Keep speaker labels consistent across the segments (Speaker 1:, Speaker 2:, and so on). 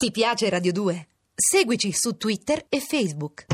Speaker 1: Ti piace Radio 2? Seguici su Twitter e Facebook.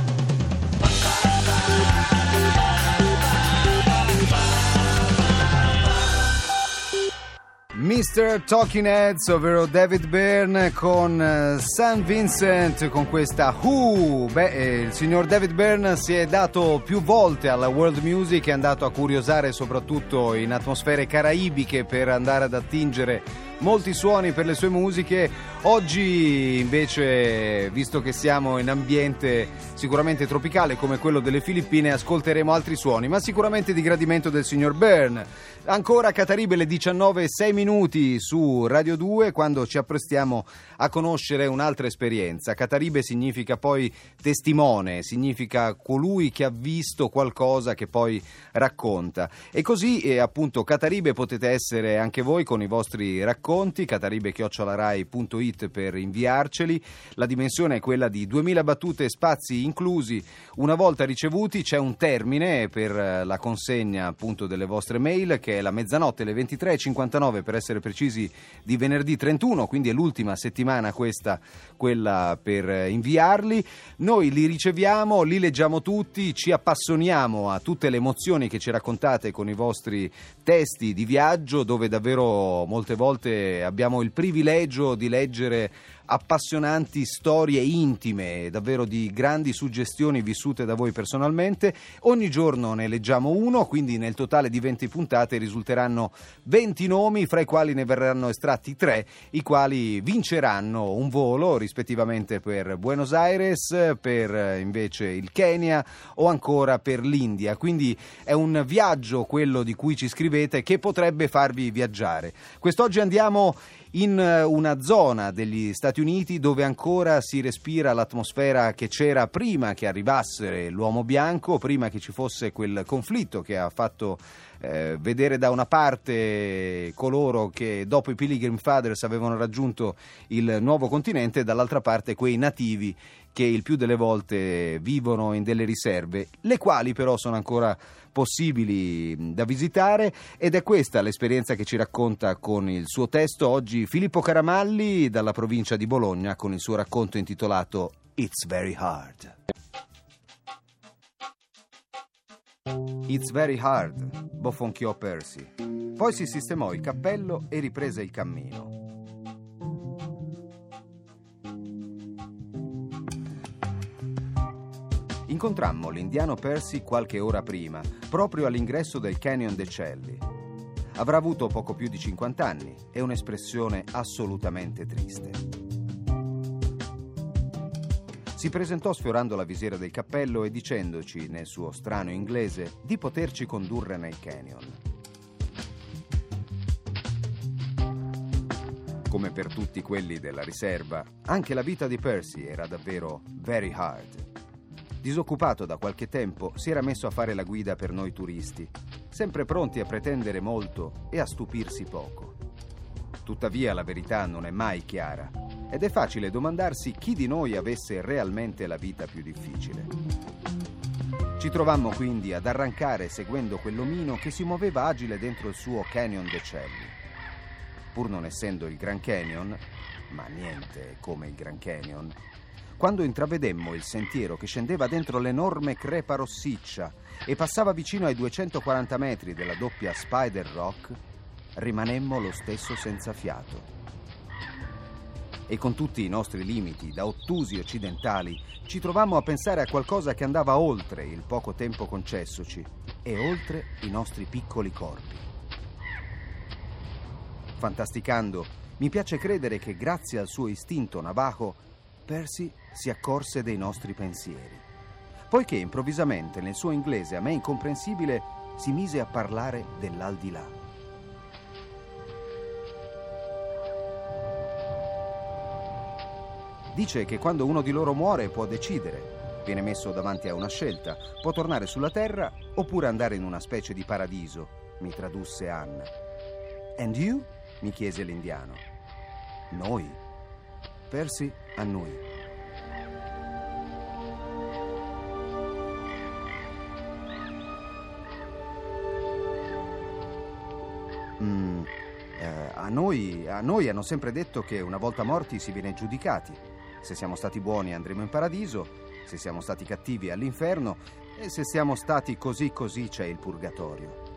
Speaker 2: Mr. Talking Heads, ovvero David Byrne con uh, St. Vincent con questa Who. Beh, eh, il signor David Byrne si è dato più volte alla world music, è andato a curiosare soprattutto in atmosfere caraibiche per andare ad attingere molti suoni per le sue musiche. Oggi invece, visto che siamo in ambiente sicuramente tropicale come quello delle Filippine, ascolteremo altri suoni, ma sicuramente di gradimento del signor Byrne. Ancora Cataribe le 19 6 minuti su Radio 2 quando ci apprestiamo a conoscere un'altra esperienza. Cataribe significa poi testimone, significa colui che ha visto qualcosa che poi racconta. E così eh, appunto Cataribe potete essere anche voi con i vostri racconti, cataribe-rai.it per inviarceli. La dimensione è quella di 2000 battute, spazi inclusi. Una volta ricevuti c'è un termine per la consegna appunto delle vostre mail che è la mezzanotte, le 23.59 per essere precisi di venerdì 31, quindi è l'ultima settimana questa, quella per inviarli. Noi li riceviamo, li leggiamo tutti, ci appassioniamo a tutte le emozioni che ci raccontate con i vostri testi di viaggio, dove davvero molte volte abbiamo il privilegio di leggere appassionanti storie intime, davvero di grandi suggestioni vissute da voi personalmente. Ogni giorno ne leggiamo uno, quindi nel totale di 20 puntate risulteranno 20 nomi, fra i quali ne verranno estratti 3, i quali vinceranno un volo rispettivamente per Buenos Aires, per invece il Kenya o ancora per l'India. Quindi è un viaggio quello di cui ci scrivete che potrebbe farvi viaggiare. Quest'oggi andiamo in eh, una zona degli Stati Uniti dove ancora si respira l'atmosfera che c'era prima che arrivasse l'uomo bianco, prima che ci fosse quel conflitto che ha fatto eh, vedere da una parte coloro che dopo i Pilgrim Fathers avevano raggiunto il nuovo continente e dall'altra parte quei nativi che il più delle volte vivono in delle riserve, le quali però sono ancora possibili da visitare ed è questa l'esperienza che ci racconta con il suo testo oggi Filippo Caramalli dalla provincia di Bologna con il suo racconto intitolato It's Very Hard. It's very hard, bofonchiò Percy. Poi si sistemò il cappello e riprese il cammino. Incontrammo l'indiano Percy qualche ora prima, proprio all'ingresso del Canyon dei Celli. Avrà avuto poco più di 50 anni e un'espressione assolutamente triste. Si presentò sfiorando la visiera del cappello e dicendoci, nel suo strano inglese, di poterci condurre nel canyon. Come per tutti quelli della riserva, anche la vita di Percy era davvero very hard. Disoccupato da qualche tempo, si era messo a fare la guida per noi turisti, sempre pronti a pretendere molto e a stupirsi poco. Tuttavia la verità non è mai chiara ed è facile domandarsi chi di noi avesse realmente la vita più difficile. Ci trovammo quindi ad arrancare seguendo quell'omino che si muoveva agile dentro il suo canyon de Celli. Pur non essendo il Grand Canyon, ma niente come il Grand Canyon, quando intravedemmo il sentiero che scendeva dentro l'enorme crepa rossiccia e passava vicino ai 240 metri della doppia Spider Rock, rimanemmo lo stesso senza fiato e con tutti i nostri limiti, da ottusi occidentali, ci trovammo a pensare a qualcosa che andava oltre il poco tempo concessoci e oltre i nostri piccoli corpi. Fantasticando, mi piace credere che grazie al suo istinto navajo, Percy si accorse dei nostri pensieri. Poiché improvvisamente nel suo inglese a me incomprensibile si mise a parlare dell'aldilà. Dice che quando uno di loro muore può decidere, viene messo davanti a una scelta, può tornare sulla terra oppure andare in una specie di paradiso, mi tradusse Anna. And you? mi chiese l'indiano. Noi. Persi a noi. Mm, uh, a noi, a noi hanno sempre detto che una volta morti si viene giudicati. Se siamo stati buoni andremo in paradiso, se siamo stati cattivi all'inferno e se siamo stati così così c'è il purgatorio.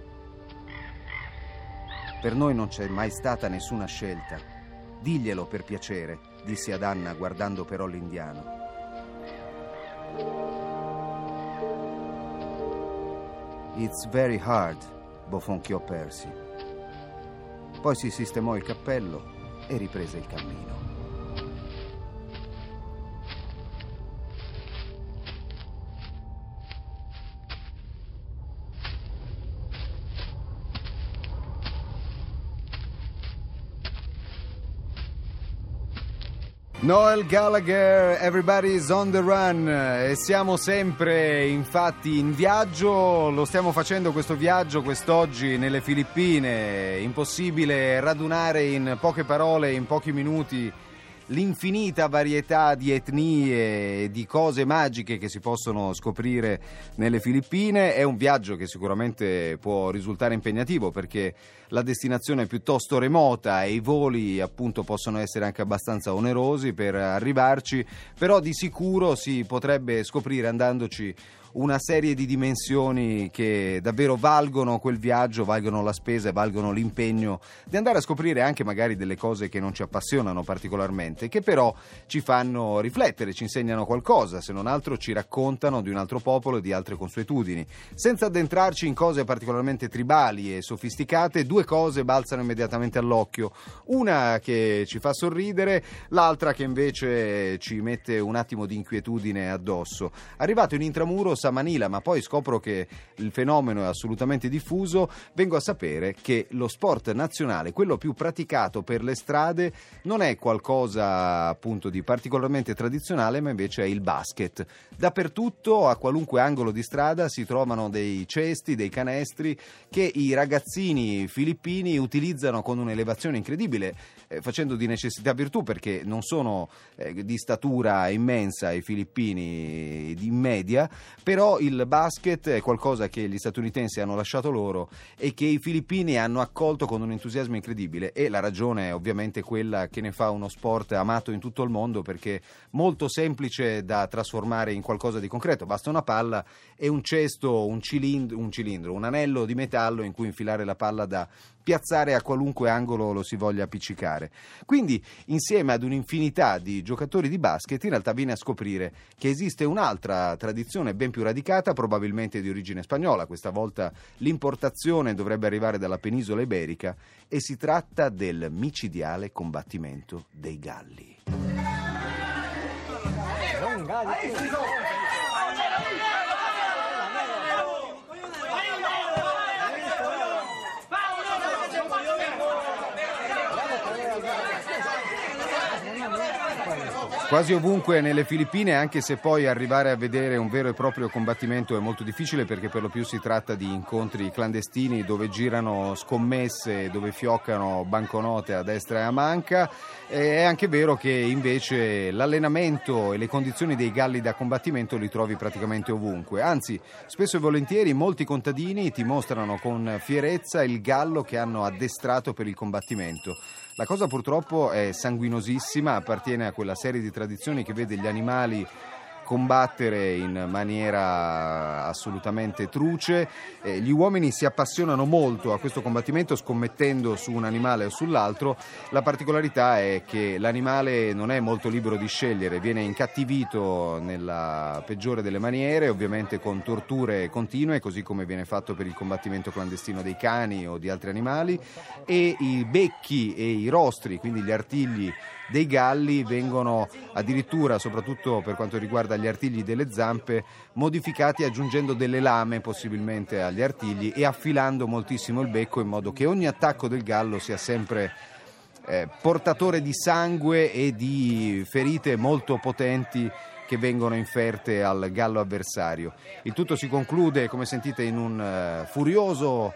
Speaker 2: Per noi non c'è mai stata nessuna scelta. Diglielo per piacere, disse ad Anna guardando però l'indiano. It's very hard, bofonchiò Percy. Poi si sistemò il cappello e riprese il cammino. Noel Gallagher, Everybody's on the Run. E siamo sempre infatti in viaggio, lo stiamo facendo questo viaggio quest'oggi nelle Filippine, impossibile radunare in poche parole, in pochi minuti l'infinita varietà di etnie e di cose magiche che si possono scoprire nelle Filippine. È un viaggio che sicuramente può risultare impegnativo perché la destinazione è piuttosto remota e i voli appunto possono essere anche abbastanza onerosi per arrivarci, però di sicuro si potrebbe scoprire andandoci una serie di dimensioni che davvero valgono quel viaggio, valgono la spesa e valgono l'impegno di andare a scoprire anche magari delle cose che non ci appassionano particolarmente, che però ci fanno riflettere, ci insegnano qualcosa, se non altro ci raccontano di un altro popolo e di altre consuetudini. Senza addentrarci in cose particolarmente tribali e sofisticate, due cose balzano immediatamente all'occhio. Una che ci fa sorridere, l'altra che invece ci mette un attimo di inquietudine addosso. Arrivato in intramuro a Manila, ma poi scopro che il fenomeno è assolutamente diffuso, vengo a sapere che lo sport nazionale, quello più praticato per le strade, non è qualcosa appunto di particolarmente tradizionale, ma invece è il basket. Dappertutto, a qualunque angolo di strada, si trovano dei cesti, dei canestri che i ragazzini filippini utilizzano con un'elevazione incredibile, eh, facendo di necessità virtù perché non sono eh, di statura immensa i filippini in media, però il basket è qualcosa che gli statunitensi hanno lasciato loro e che i filippini hanno accolto con un entusiasmo incredibile. E la ragione è ovviamente quella che ne fa uno sport amato in tutto il mondo perché molto semplice da trasformare in qualcosa di concreto, basta una palla e un cesto, un cilindro, un, cilindro, un anello di metallo in cui infilare la palla da piazzare a qualunque angolo lo si voglia appiccicare. Quindi, insieme ad un'infinità di giocatori di basket, in realtà viene a scoprire che esiste un'altra tradizione ben più radicata, probabilmente di origine spagnola. Questa volta l'importazione dovrebbe arrivare dalla penisola iberica e si tratta del micidiale combattimento dei galli. Quasi ovunque nelle Filippine, anche se poi arrivare a vedere un vero e proprio combattimento è molto difficile perché per lo più si tratta di incontri clandestini dove girano scommesse, dove fioccano banconote a destra e a manca. È anche vero che invece l'allenamento e le condizioni dei galli da combattimento li trovi praticamente ovunque. Anzi, spesso e volentieri molti contadini ti mostrano con fierezza il gallo che hanno addestrato per il combattimento. La cosa purtroppo è sanguinosissima, appartiene a quella serie di tradizioni che vede gli animali combattere in maniera assolutamente truce. Eh, gli uomini si appassionano molto a questo combattimento scommettendo su un animale o sull'altro. La particolarità è che l'animale non è molto libero di scegliere, viene incattivito nella peggiore delle maniere, ovviamente con torture continue, così come viene fatto per il combattimento clandestino dei cani o di altri animali, e i becchi e i rostri, quindi gli artigli dei galli vengono addirittura, soprattutto per quanto riguarda gli artigli delle zampe, modificati aggiungendo delle lame possibilmente agli artigli e affilando moltissimo il becco in modo che ogni attacco del gallo sia sempre eh, portatore di sangue e di ferite molto potenti che vengono inferte al gallo avversario. Il tutto si conclude, come sentite, in un uh, furioso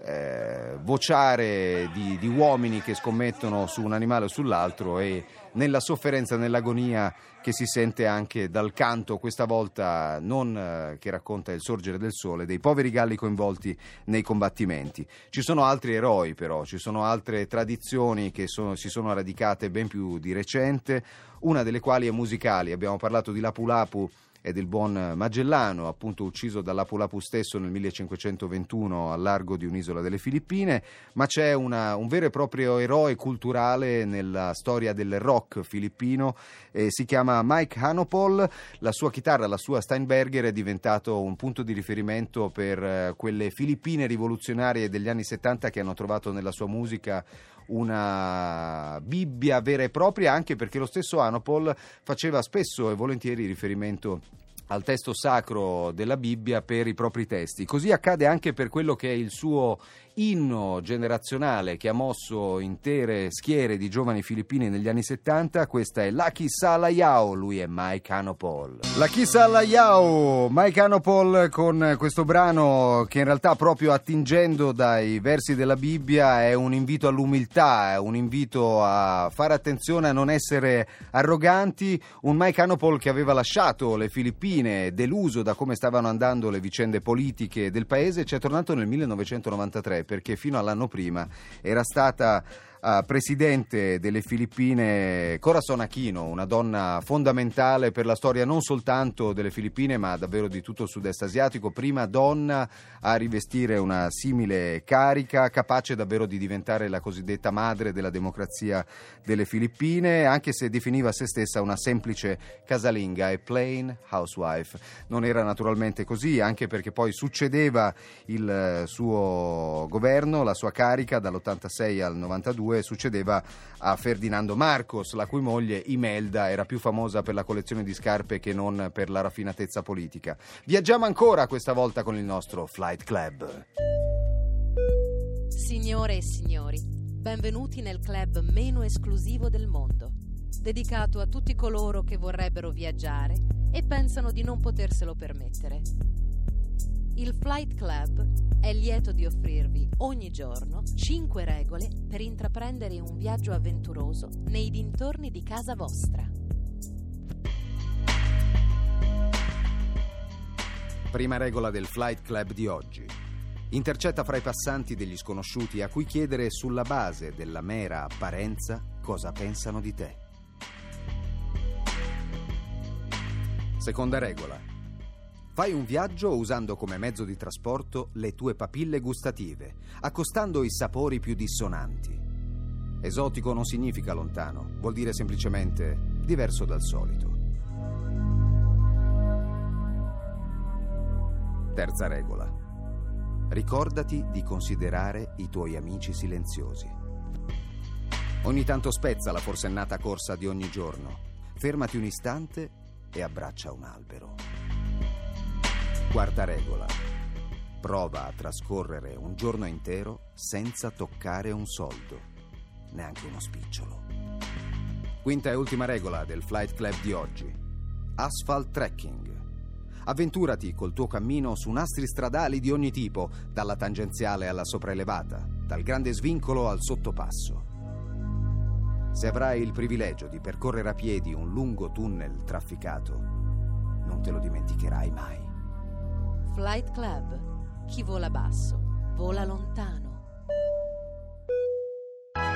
Speaker 2: eh, vociare di, di uomini che scommettono su un animale o sull'altro e nella sofferenza, nell'agonia che si sente anche dal canto, questa volta non eh, che racconta il sorgere del sole, dei poveri galli coinvolti nei combattimenti. Ci sono altri eroi però, ci sono altre tradizioni che sono, si sono radicate ben più di recente, una delle quali è musicali. Abbiamo parlato di Lapu Lapu e del buon Magellano, appunto ucciso dall'Apu-Lapu stesso nel 1521 al largo di un'isola delle Filippine, ma c'è una, un vero e proprio eroe culturale nella storia del rock filippino, eh, si chiama Mike Hanopol, la sua chitarra, la sua Steinberger è diventato un punto di riferimento per eh, quelle Filippine rivoluzionarie degli anni 70 che hanno trovato nella sua musica una Bibbia vera e propria, anche perché lo stesso Anopol faceva spesso e volentieri riferimento al testo sacro della Bibbia per i propri testi. Così accade anche per quello che è il suo inno generazionale che ha mosso intere schiere di giovani filippini negli anni 70. Questa è Lucky Salayao, lui è Mike Hanopol. Lucky Salayao, Mike Hanopol con questo brano che in realtà proprio attingendo dai versi della Bibbia è un invito all'umiltà, è un invito a fare attenzione a non essere arroganti. Un Mike Hanopol che aveva lasciato le Filippine deluso da come stavano andando le vicende politiche del paese, ci è tornato nel 1993 perché fino all'anno prima era stata uh, presidente delle Filippine Corazon Aquino, una donna fondamentale per la storia non soltanto delle Filippine ma davvero di tutto il sud-est asiatico, prima donna a rivestire una simile carica, capace davvero di diventare la cosiddetta madre della democrazia delle Filippine, anche se definiva se stessa una semplice casalinga e plain housewife. Non era naturalmente così, anche perché poi succedeva il suo governo, la sua carica dall'86 al 92 1992 succedeva a Ferdinando Marcos, la cui moglie Imelda era più famosa per la collezione di scarpe che non per la raffinatezza politica. Viaggiamo ancora questa volta con il nostro Flight Club.
Speaker 1: Signore e signori, benvenuti nel club meno esclusivo del mondo, dedicato a tutti coloro che vorrebbero viaggiare e pensano di non poterselo permettere. Il Flight Club è lieto di offrirvi ogni giorno 5 regole per intraprendere un viaggio avventuroso nei dintorni di casa vostra.
Speaker 2: Prima regola del Flight Club di oggi. Intercetta fra i passanti degli sconosciuti a cui chiedere sulla base della mera apparenza cosa pensano di te. Seconda regola. Fai un viaggio usando come mezzo di trasporto le tue papille gustative, accostando i sapori più dissonanti. Esotico non significa lontano, vuol dire semplicemente diverso dal solito. Terza regola. Ricordati di considerare i tuoi amici silenziosi. Ogni tanto spezza la forsennata corsa di ogni giorno. Fermati un istante e abbraccia un albero. Quarta regola. Prova a trascorrere un giorno intero senza toccare un soldo, neanche uno spicciolo. Quinta e ultima regola del Flight Club di oggi. Asphalt trekking. Avventurati col tuo cammino su nastri stradali di ogni tipo, dalla tangenziale alla sopraelevata, dal grande svincolo al sottopasso. Se avrai il privilegio di percorrere a piedi un lungo tunnel trafficato, non te lo dimenticherai mai.
Speaker 1: Flight Club. Chi vola basso, vola lontano.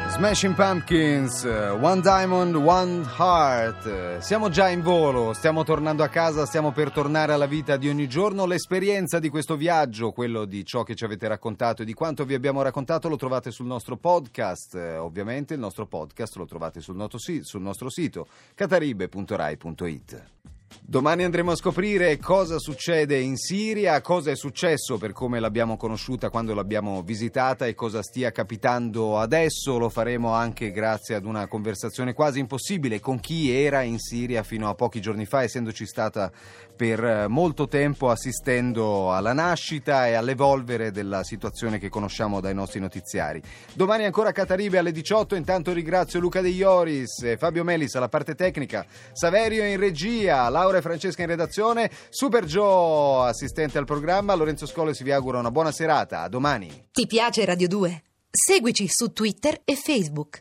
Speaker 2: Smashing Pumpkins, One Diamond, One Heart. Siamo già in volo, stiamo tornando a casa, stiamo per tornare alla vita di ogni giorno. L'esperienza di questo viaggio, quello di ciò che ci avete raccontato e di quanto vi abbiamo raccontato, lo trovate sul nostro podcast. Ovviamente il nostro podcast lo trovate sul, sul nostro sito cataribe.rai.it. Domani andremo a scoprire cosa succede in Siria, cosa è successo per come l'abbiamo conosciuta quando l'abbiamo visitata e cosa stia capitando adesso. Lo faremo anche grazie ad una conversazione quasi impossibile con chi era in Siria fino a pochi giorni fa, essendoci stata per molto tempo assistendo alla nascita e all'evolvere della situazione che conosciamo dai nostri notiziari. Domani ancora Cataribe alle 18, intanto ringrazio Luca De Ioris, Fabio Melis alla parte tecnica, Saverio in regia, Laura Laura e Francesca in redazione, Super Joe assistente al programma, Lorenzo Scoles vi augura una buona serata, a domani.
Speaker 3: Ti piace Radio 2? Seguici su Twitter e Facebook.